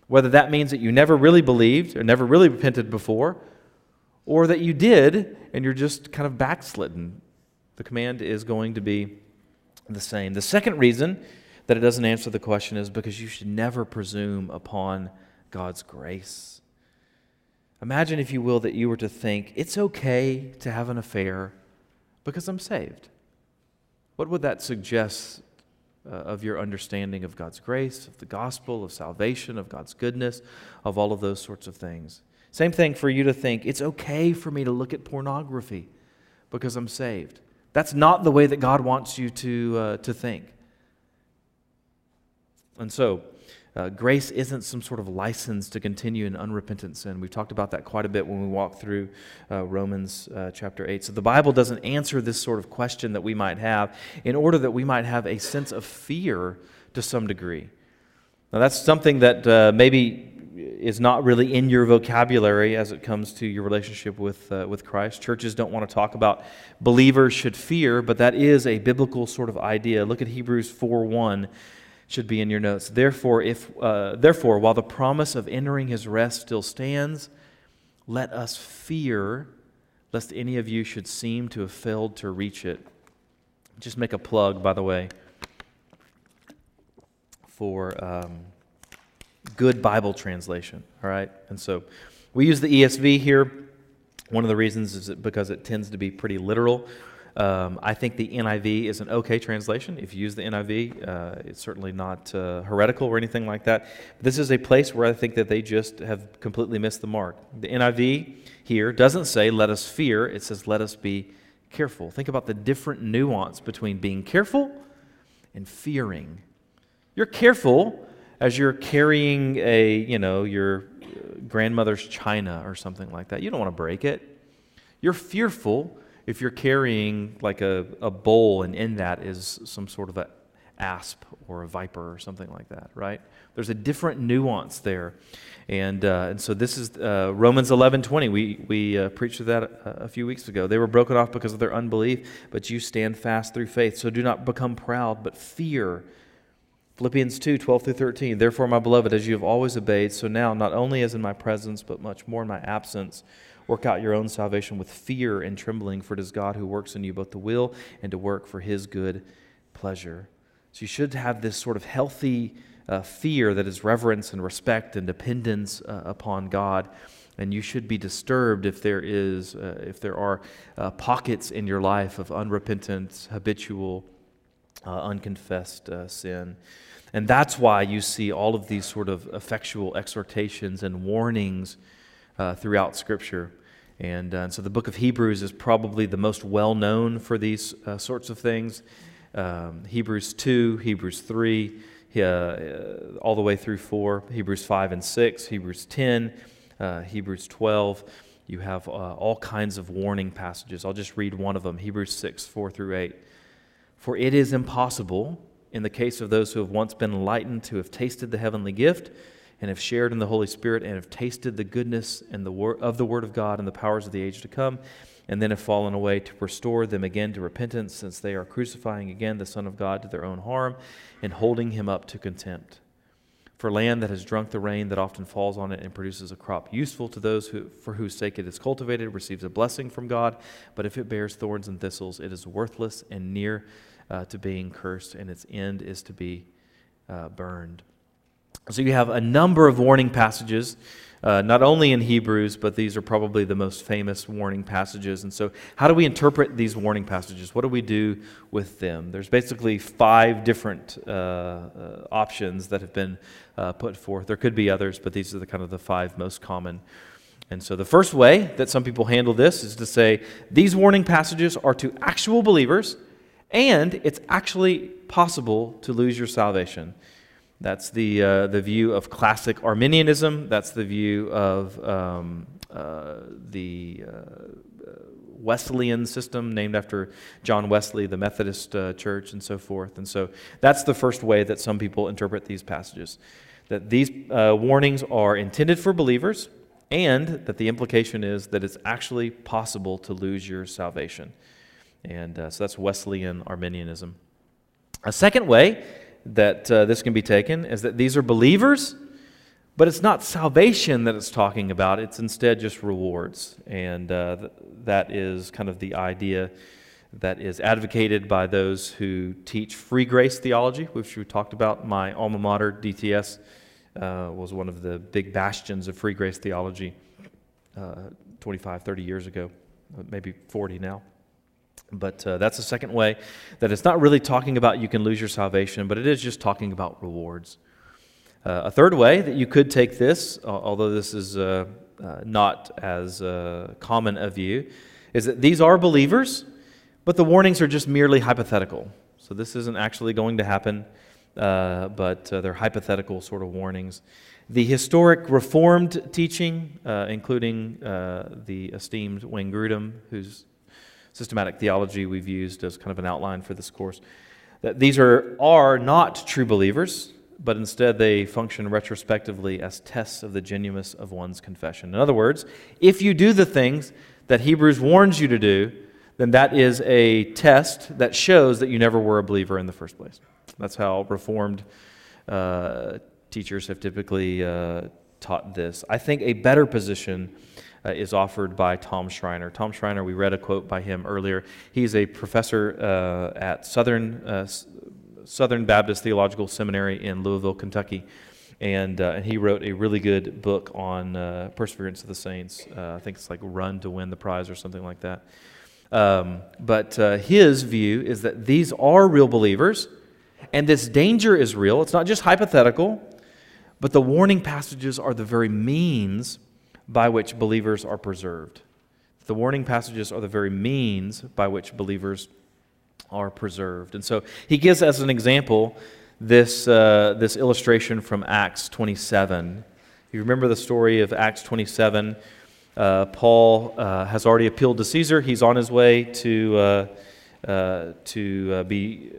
[SPEAKER 1] Whether that means that you never really believed or never really repented before, or that you did and you're just kind of backslidden, the command is going to be the same. The second reason that it doesn't answer the question is because you should never presume upon God's grace. Imagine, if you will, that you were to think it's okay to have an affair because I'm saved. What would that suggest uh, of your understanding of God's grace, of the gospel, of salvation, of God's goodness, of all of those sorts of things? Same thing for you to think it's okay for me to look at pornography because I'm saved. That's not the way that God wants you to, uh, to think. And so, uh, grace isn't some sort of license to continue in unrepentant sin. We've talked about that quite a bit when we walk through uh, Romans uh, chapter 8. So the Bible doesn't answer this sort of question that we might have in order that we might have a sense of fear to some degree. Now, that's something that uh, maybe is not really in your vocabulary as it comes to your relationship with, uh, with Christ. Churches don't want to talk about believers should fear, but that is a biblical sort of idea. Look at Hebrews 4 1 should be in your notes. Therefore, if, uh, therefore, while the promise of entering his rest still stands, let us fear lest any of you should seem to have failed to reach it. Just make a plug, by the way, for um, good Bible translation, all right? And so we use the ESV here. One of the reasons is because it tends to be pretty literal. Um, I think the NIV is an okay translation. If you use the NIV, uh, it's certainly not uh, heretical or anything like that. But this is a place where I think that they just have completely missed the mark. The NIV here doesn't say, let us fear, it says, let us be careful. Think about the different nuance between being careful and fearing. You're careful as you're carrying a, you know, your grandmother's china or something like that. You don't want to break it. You're fearful if you're carrying like a, a bowl and in that is some sort of a asp or a viper or something like that, right? There's a different nuance there. And, uh, and so this is uh, Romans 11 20. We, we uh, preached that a, a, few weeks ago. They were broken off because of their unbelief, but you stand fast through faith. So do not become proud, but fear. Philippians 2 12 through 13. Therefore, my beloved, as you have always obeyed, so now, not only as in my presence, but much more in my absence, Work out your own salvation with fear and trembling, for it is God who works in you both to will and to work for his good pleasure. So you should have this sort of healthy uh, fear that is reverence and respect and dependence uh, upon God. And you should be disturbed if there is, uh, if there are uh, pockets in your life of unrepentant, habitual, uh, unconfessed uh, sin. And that's why you see all of these sort of effectual exhortations and warnings uh, throughout Scripture. And, uh, and, so the book of Hebrews is probably the most well known for these uh, sorts of things. Um, Hebrews 2, Hebrews 3, uh, all the way through 4, Hebrews 5 and 6, Hebrews 10, uh, Hebrews 12. You have uh, all kinds of warning passages. I'll just read one of them Hebrews 6, 4 through 8. For it is impossible in the case of those who have once been enlightened, who have tasted the heavenly gift, and have shared in the Holy Spirit, and have tasted the goodness and the wor- of the Word of God and the powers of the age to come, and then have fallen away, to restore them again to repentance, since they are crucifying again the Son of God to their own harm, and holding him up to contempt. For land that has drunk the rain that often falls on it and produces a crop useful to those who, for whose sake it is cultivated receives a blessing from God, but if it bears thorns and thistles, it is worthless and near uh, to being cursed, and its end is to be uh, burned. So you have a number of warning passages, uh, not only in Hebrews, but these are probably the most famous warning passages. And so, how do we interpret these warning passages? What do we do with them? There's basically five different uh, uh, options that have been uh, put forth. There could be others, but these are the kind of the five most common. And so, the first way that some people handle this is to say these warning passages are to actual believers and it's actually possible to lose your salvation. That's the, uh, the view of classic Arminianism. That's the view of um, uh, the uh, Wesleyan system, named after John Wesley, the Methodist uh, Church, and so forth. And so that's the first way that some people interpret these passages that these uh, warnings are intended for believers, and that the implication is that it's actually possible to lose your salvation. And uh, so that's Wesleyan Arminianism. A second way that uh, this can be taken is that these are believers, but it's not salvation that it's talking about, it's instead just rewards. And uh, th- that is kind of the idea that is advocated by those who teach free grace theology, which we talked about. My alma mater, DTS, uh, was one of the big bastions of free grace theology uh, 25, 30 years ago, maybe 40 now. But uh, that's the second way that it's not really talking about you can lose your salvation, but it is just talking about rewards. Uh, a third way that you could take this, although this is uh, uh not as uh, common a view, is that these are believers, but the warnings are just merely hypothetical. So this isn't actually going to happen, uh, but they're hypothetical sort of warnings. The historic Reformed teaching, including the esteemed Wayne Grudem, who's systematic theology we've used as kind of an outline for this course. That these are, are not true believers, but instead they function retrospectively as tests of the genuineness of one's confession. In other words, if you do the things that Hebrews warns you to do, then that is a test that shows that you never were a believer in the first place. That's how Reformed uh, teachers have typically uh, taught this. I think a better position uh, is offered by Tom Schreiner. Tom Schreiner, we read a quote by him earlier. He's a professor uh, at Southern, uh, Southern Baptist Theological Seminary in Louisville, Kentucky. And, uh, and he wrote a really good book on uh, perseverance of the saints. I think it's like Run to Win the Prize or something like that. Um, but his view is that these are real believers, and this danger is real. It's not just hypothetical, but the warning passages are the very means by which believers are preserved. The warning passages are the very means by which believers are preserved. And so he gives as an example this, uh, this illustration from Acts 27. You remember the story of Acts 27. Uh, Paul uh, has already appealed to Caesar. He's on his way to, uh, uh, to uh, be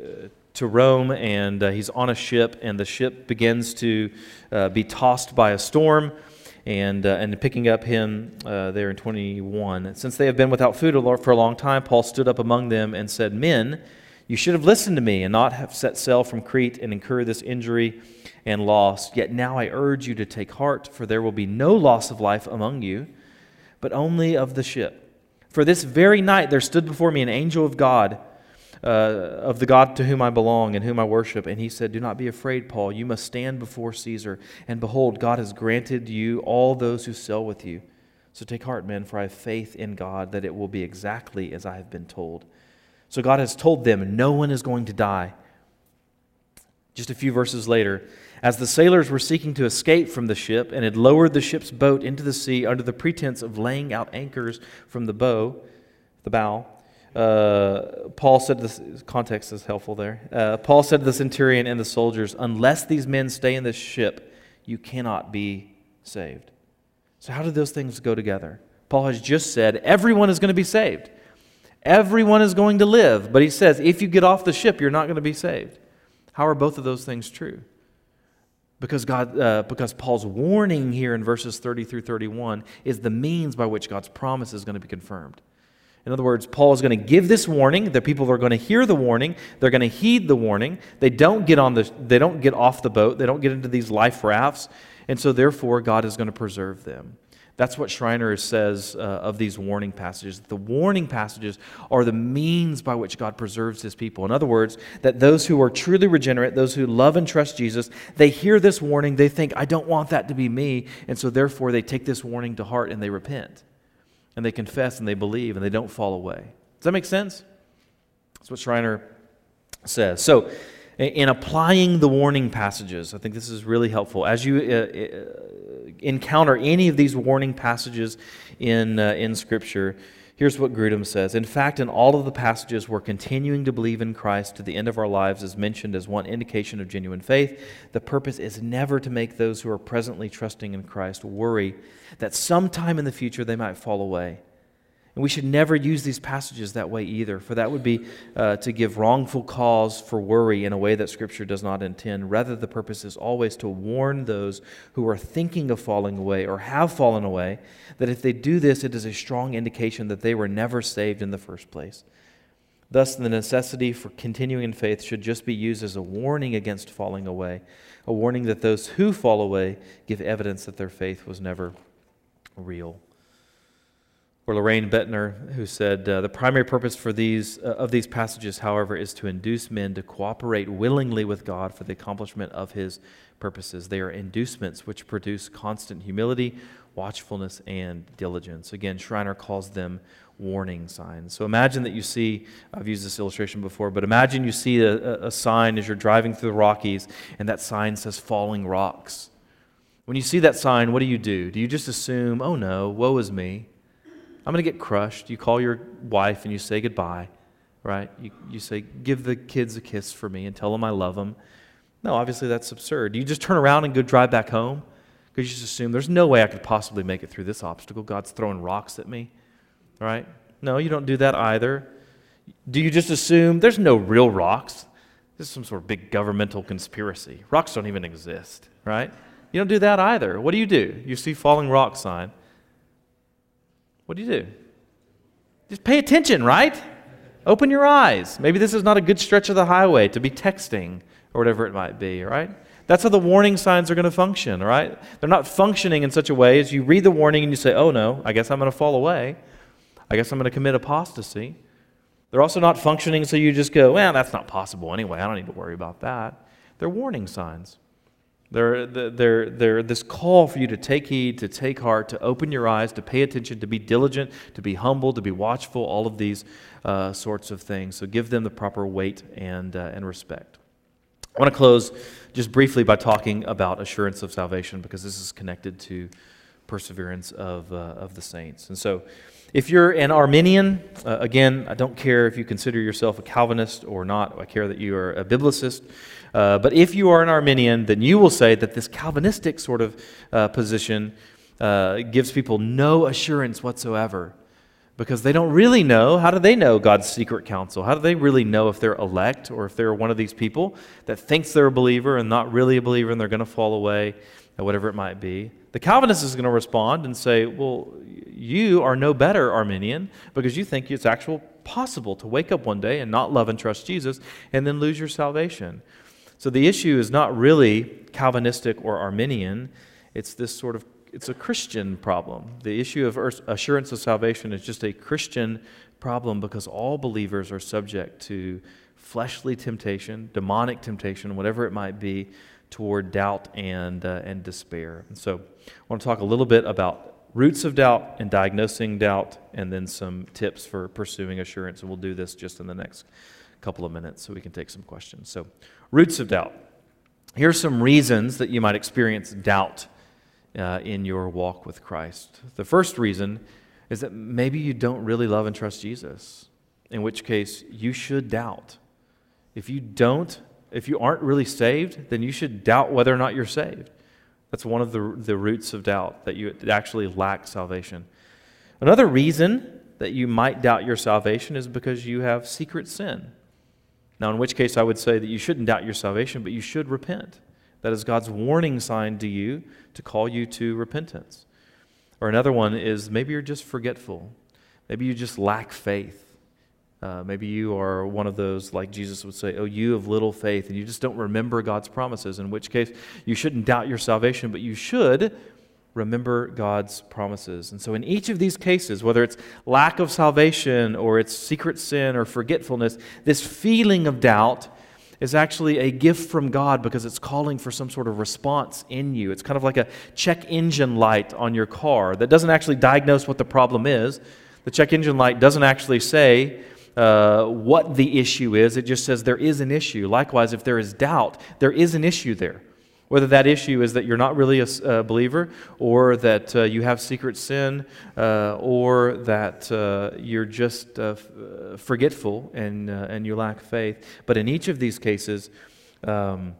[SPEAKER 1] to Rome, and he's on a ship, and the ship begins to be tossed by a storm and, uh, and picking up him uh, there in 21. Since they have been without food for a long time, Paul stood up among them and said, Men, you should have listened to me and not have set sail from Crete and incur this injury and loss. Yet now I urge you to take heart, for there will be no loss of life among you, but only of the ship. For this very night there stood before me an angel of God uh, of the God to whom I belong and whom I worship. And he said, Do not be afraid, Paul. You must stand before Caesar. And behold, God has granted you all those who sail with you. So take heart, men, for I have faith in God that it will be exactly as I have been told. So God has told them, No one is going to die. Just a few verses later, as the sailors were seeking to escape from the ship and had lowered the ship's boat into the sea under the pretense of laying out anchors from the bow, the bow, uh, Paul said this context is helpful there. Uh, Paul said to the centurion and the soldiers, Unless these men stay in this ship, you cannot be saved. So, how do those things go together? Paul has just said everyone is going to be saved, everyone is going to live. But he says, if you get off the ship, you're not going to be saved. How are both of those things true? Because, God, uh, because Paul's warning here in verses 30 through 31 is the means by which God's promise is going to be confirmed. In other words, Paul is going to give this warning. The people are going to hear the warning. They're going to heed the warning. They don't get on the they don't get off the boat. They don't get into these life rafts. And so therefore God is going to preserve them. That's what Schreiner says uh, of these warning passages. The warning passages are the means by which God preserves his people. In other words, that those who are truly regenerate, those who love and trust Jesus, they hear this warning, they think, I don't want that to be me. And so therefore they take this warning to heart and they repent. And they confess and they believe and they don't fall away. Does that make sense? That's what Schreiner says. So, in applying the warning passages, I think this is really helpful. As you uh, uh, encounter any of these warning passages in, uh, in Scripture, here's what Grudem says. In fact, in all of the passages where continuing to believe in Christ to the end of our lives is mentioned as one indication of genuine faith, the purpose is never to make those who are presently trusting in Christ worry that sometime in the future they might fall away. And we should never use these passages that way either, for that would be uh, to give wrongful cause for worry in a way that Scripture does not intend. Rather, the purpose is always to warn those who are thinking of falling away or have fallen away that if they do this, it is a strong indication that they were never saved in the first place. Thus, the necessity for continuing in faith should just be used as a warning against falling away, a warning that those who fall away give evidence that their faith was never real or Loraine Boettner, who said, uh, The primary purpose for these, uh, of these passages, however, is to induce men to cooperate willingly with God for the accomplishment of his purposes. They are inducements which produce constant humility, watchfulness, and diligence. Again, Schreiner calls them warning signs. So imagine that you see, I've used this illustration before, but imagine you see a, a sign as you're driving through the Rockies, and that sign says falling rocks. When you see that sign, what do you do? Do you just assume, oh no, woe is me? I'm going to get crushed. You call your wife and you say goodbye, right? You, you say, give the kids a kiss for me and tell them I love them. No, obviously that's absurd. You just turn around and go drive back home because you just assume there's no way I could possibly make it through this obstacle. God's throwing rocks at me, right? No, you don't do that either. Do you just assume there's no real rocks? This is some sort of big governmental conspiracy. Rocks don't even exist, right? You don't do that either. What do you do? You see falling rock sign. What do you do? Just pay attention, right? Open your eyes. Maybe this is not a good stretch of the highway to be texting or whatever it might be, right? That's how the warning signs are going to function, right? They're not functioning in such a way as you read the warning and you say, oh no, I guess I'm going to fall away. I guess I'm going to commit apostasy. They're also not functioning so you just go, well, that's not possible anyway. I don't need to worry about that. They're warning signs. They're, they're, they're this call for you to take heed, to take heart, to open your eyes, to pay attention, to be diligent, to be humble, to be watchful, all of these uh, sorts of things. So give them the proper weight and, uh, and respect. I want to close just briefly by talking about assurance of salvation because this is connected to perseverance of, uh, of the saints. And so, if you're an Arminian, uh, again, I don't care if you consider yourself a Calvinist or not, I care that you are a biblicist. Uh, but if you are an Arminian, then you will say that this Calvinistic sort of uh, position uh, gives people no assurance whatsoever because they don't really know. How do they know God's secret counsel? How do they really know if they're elect or if they're one of these people that thinks they're a believer and not really a believer and they're going to fall away, or whatever it might be? The Calvinist is going to respond and say, Well, you are no better Arminian because you think it's actual possible to wake up one day and not love and trust Jesus and then lose your salvation. So the issue is not really Calvinistic or Arminian. It's this sort of it's a Christian problem. The issue of assurance of salvation is just a Christian problem because all believers are subject to fleshly temptation, demonic temptation, whatever it might be, toward doubt and, uh, and despair. And so I want to talk a little bit about roots of doubt and diagnosing doubt, and then some tips for pursuing assurance. And we'll do this just in the next couple of minutes so we can take some questions. So, roots of doubt. Here are some reasons that you might experience doubt uh, in your walk with Christ. The first reason is that maybe you don't really love and trust Jesus, in which case you should doubt. If you don't, if you aren't really saved, then you should doubt whether or not you're saved. That's one of the, the roots of doubt, that you actually lack salvation. Another reason that you might doubt your salvation is because you have secret sin. Now, in which case, I would say that you shouldn't doubt your salvation, but you should repent. That is God's warning sign to you to call you to repentance. Or another one is maybe you're just forgetful. Maybe you just lack faith. Uh, maybe you are one of those, like Jesus would say, Oh, you of little faith, and you just don't remember God's promises, in which case you shouldn't doubt your salvation, but you should remember God's promises. And so, in each of these cases, whether it's lack of salvation or it's secret sin or forgetfulness, this feeling of doubt is actually a gift from God because it's calling for some sort of response in you. It's kind of like a check engine light on your car that doesn't actually diagnose what the problem is. The check engine light doesn't actually say, uh, what the issue is. It just says there is an issue. Likewise, if there is doubt, there is an issue there. Whether that issue is that you're not really a, a believer, or that uh, you have secret sin, uh, or that uh, you're just uh, f- uh, forgetful and, and you lack faith. But in each of these cases, um,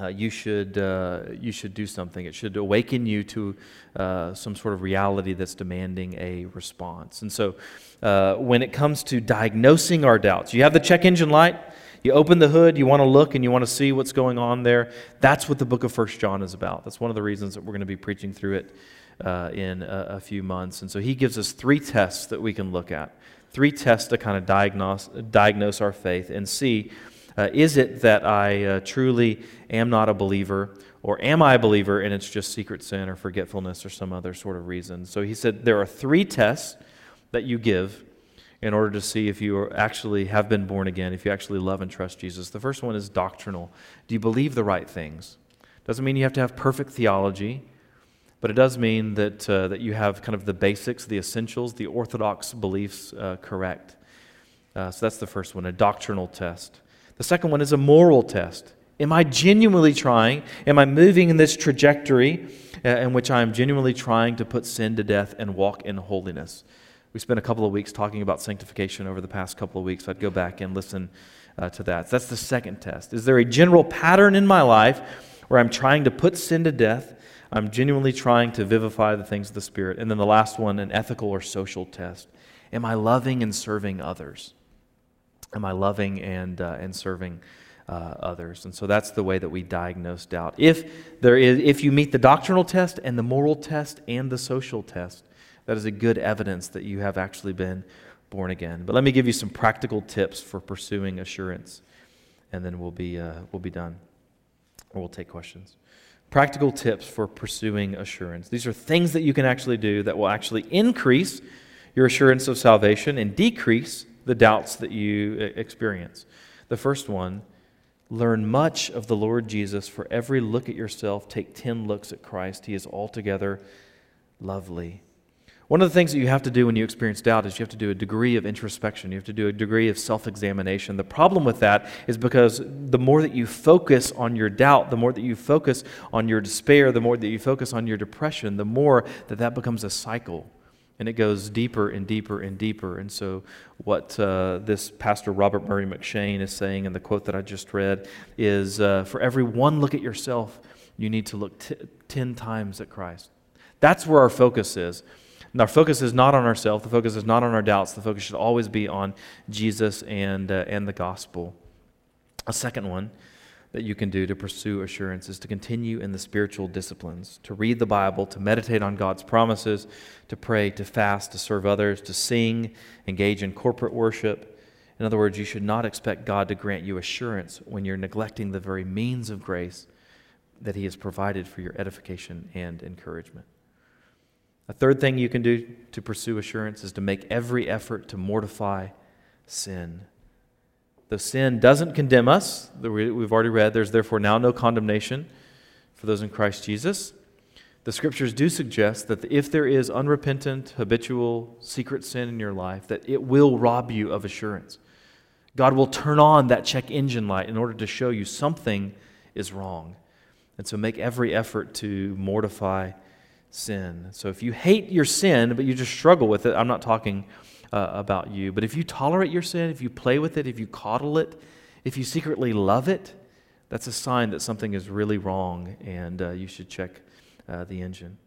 [SPEAKER 1] uh, you, should, uh, you should do something. It should awaken you to uh, some sort of reality that's demanding a response. And so, uh, when it comes to diagnosing our doubts, you have the check engine light, you open the hood, you want to look and you want to see what's going on there. That's what the book of First John is about. That's one of the reasons that we're going to be preaching through it uh, in a, a few months. And so, he gives us three tests that we can look at, three tests to kind of diagnose, diagnose our faith and see uh, is it that I uh, truly am not a believer, or am I a believer and it's just secret sin or forgetfulness or some other sort of reason? So he said there are three tests that you give in order to see if you actually have been born again, if you actually love and trust Jesus. The first one is doctrinal. Do you believe the right things? Doesn't mean you have to have perfect theology, but it does mean that, uh, that you have kind of the basics, the essentials, the orthodox beliefs uh, correct. Uh, so that's the first one, a doctrinal test. The second one is a moral test. Am I genuinely trying? Am I moving in this trajectory uh, in which I am genuinely trying to put sin to death and walk in holiness? We spent a couple of weeks talking about sanctification over the past couple of weeks. I'd go back and listen uh, to that. So that's the second test. Is there a general pattern in my life where I'm trying to put sin to death? I'm genuinely trying to vivify the things of the Spirit. And then the last one, an ethical or social test. Am I loving and serving others? Am I loving and, uh, and serving uh, others? And so that's the way that we diagnose doubt. If, there is, if you meet the doctrinal test and the moral test and the social test, that is a good evidence that you have actually been born again. But let me give you some practical tips for pursuing assurance, and then we'll be, uh, we'll be done, or we'll take questions. Practical tips for pursuing assurance. These are things that you can actually do that will actually increase your assurance of salvation and decrease the doubts that you experience. The first one, learn much of the Lord Jesus. For every look at yourself, take 10 looks at Christ. He is altogether lovely. One of the things that you have to do when you experience doubt is you have to do a degree of introspection. You have to do a degree of self examination. The problem with that is because the more that you focus on your doubt, the more that you focus on your despair, the more that you focus on your depression, the more that that becomes a cycle and it goes deeper and deeper and deeper. And so, what uh, this Pastor Robert Murray M'Cheyne is saying in the quote that I just read is uh, for every one look at yourself, you need to look t- 10 times at Christ. That's where our focus is. And our focus is not on ourselves, the focus is not on our doubts, the focus should always be on Jesus and, uh, and the gospel. A second one that you can do to pursue assurance is to continue in the spiritual disciplines, to read the Bible, to meditate on God's promises, to pray, to fast, to serve others, to sing, engage in corporate worship. In other words, you should not expect God to grant you assurance when you're neglecting the very means of grace that He has provided for your edification and encouragement. A third thing you can do to pursue assurance is to make every effort to mortify sin. The sin doesn't condemn us. We've already read, there's therefore now no condemnation for those in Christ Jesus. The scriptures do suggest that if there is unrepentant, habitual, secret sin in your life, that it will rob you of assurance. God will turn on that check engine light in order to show you something is wrong. And so make every effort to mortify sin. So if you hate your sin, but you just struggle with it, I'm not talking uh, about you. But if you tolerate your sin, if you play with it, if you coddle it, if you secretly love it, that's a sign that something is really wrong and uh, you should check uh, the engine.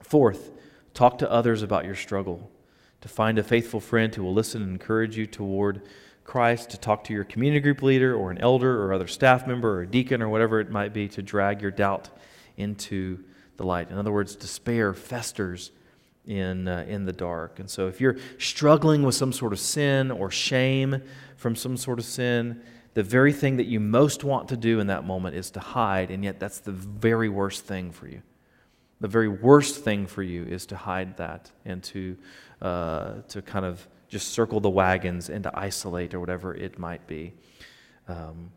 [SPEAKER 1] Fourth, talk to others about your struggle. To find a faithful friend who will listen and encourage you toward Christ, to talk to your community group leader or an elder or other staff member or a deacon or whatever it might be to drag your doubt into the light. In other words, despair festers in, uh, in the dark. And so if you're struggling with some sort of sin or shame from some sort of sin, the very thing that you most want to do in that moment is to hide, and yet that's the very worst thing for you. The very worst thing for you is to hide that and to, uh, to kind of just circle the wagons and to isolate or whatever it might be. Um,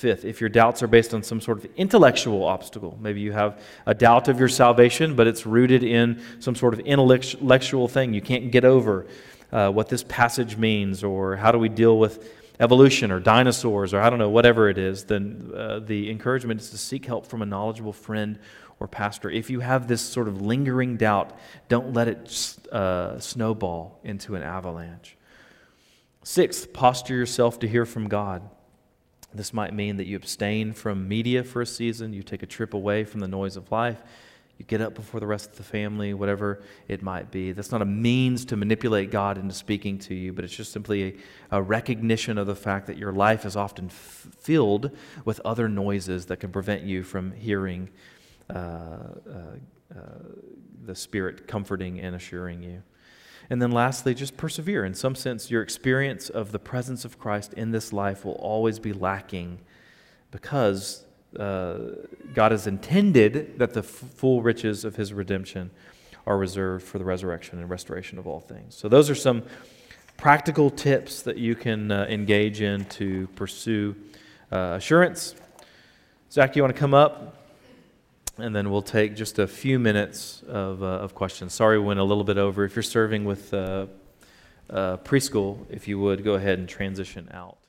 [SPEAKER 1] Fifth, if your doubts are based on some sort of intellectual obstacle, maybe you have a doubt of your salvation, but it's rooted in some sort of intellectual thing. You can't get over uh, what this passage means, or how do we deal with evolution or dinosaurs, or I don't know, whatever it is, then uh, the encouragement is to seek help from a knowledgeable friend or pastor. If you have this sort of lingering doubt, don't let it uh, snowball into an avalanche. Sixth, posture yourself to hear from God. This might mean that you abstain from media for a season, you take a trip away from the noise of life, you get up before the rest of the family, whatever it might be. That's not a means to manipulate God into speaking to you, but it's just simply a, a recognition of the fact that your life is often f- filled with other noises that can prevent you from hearing uh, uh, uh, the Spirit comforting and assuring you. And then lastly, just persevere. In some sense, your experience of the presence of Christ in this life will always be lacking because uh, God has intended that the f- full riches of his redemption are reserved for the resurrection and restoration of all things. So, those are some practical tips that you can uh, engage in to pursue uh, assurance. Zach, you want to come up? And then we'll take just a few minutes of, uh, of questions. Sorry, we went a little bit over. If you're serving with uh, uh, preschool, if you would go ahead and transition out.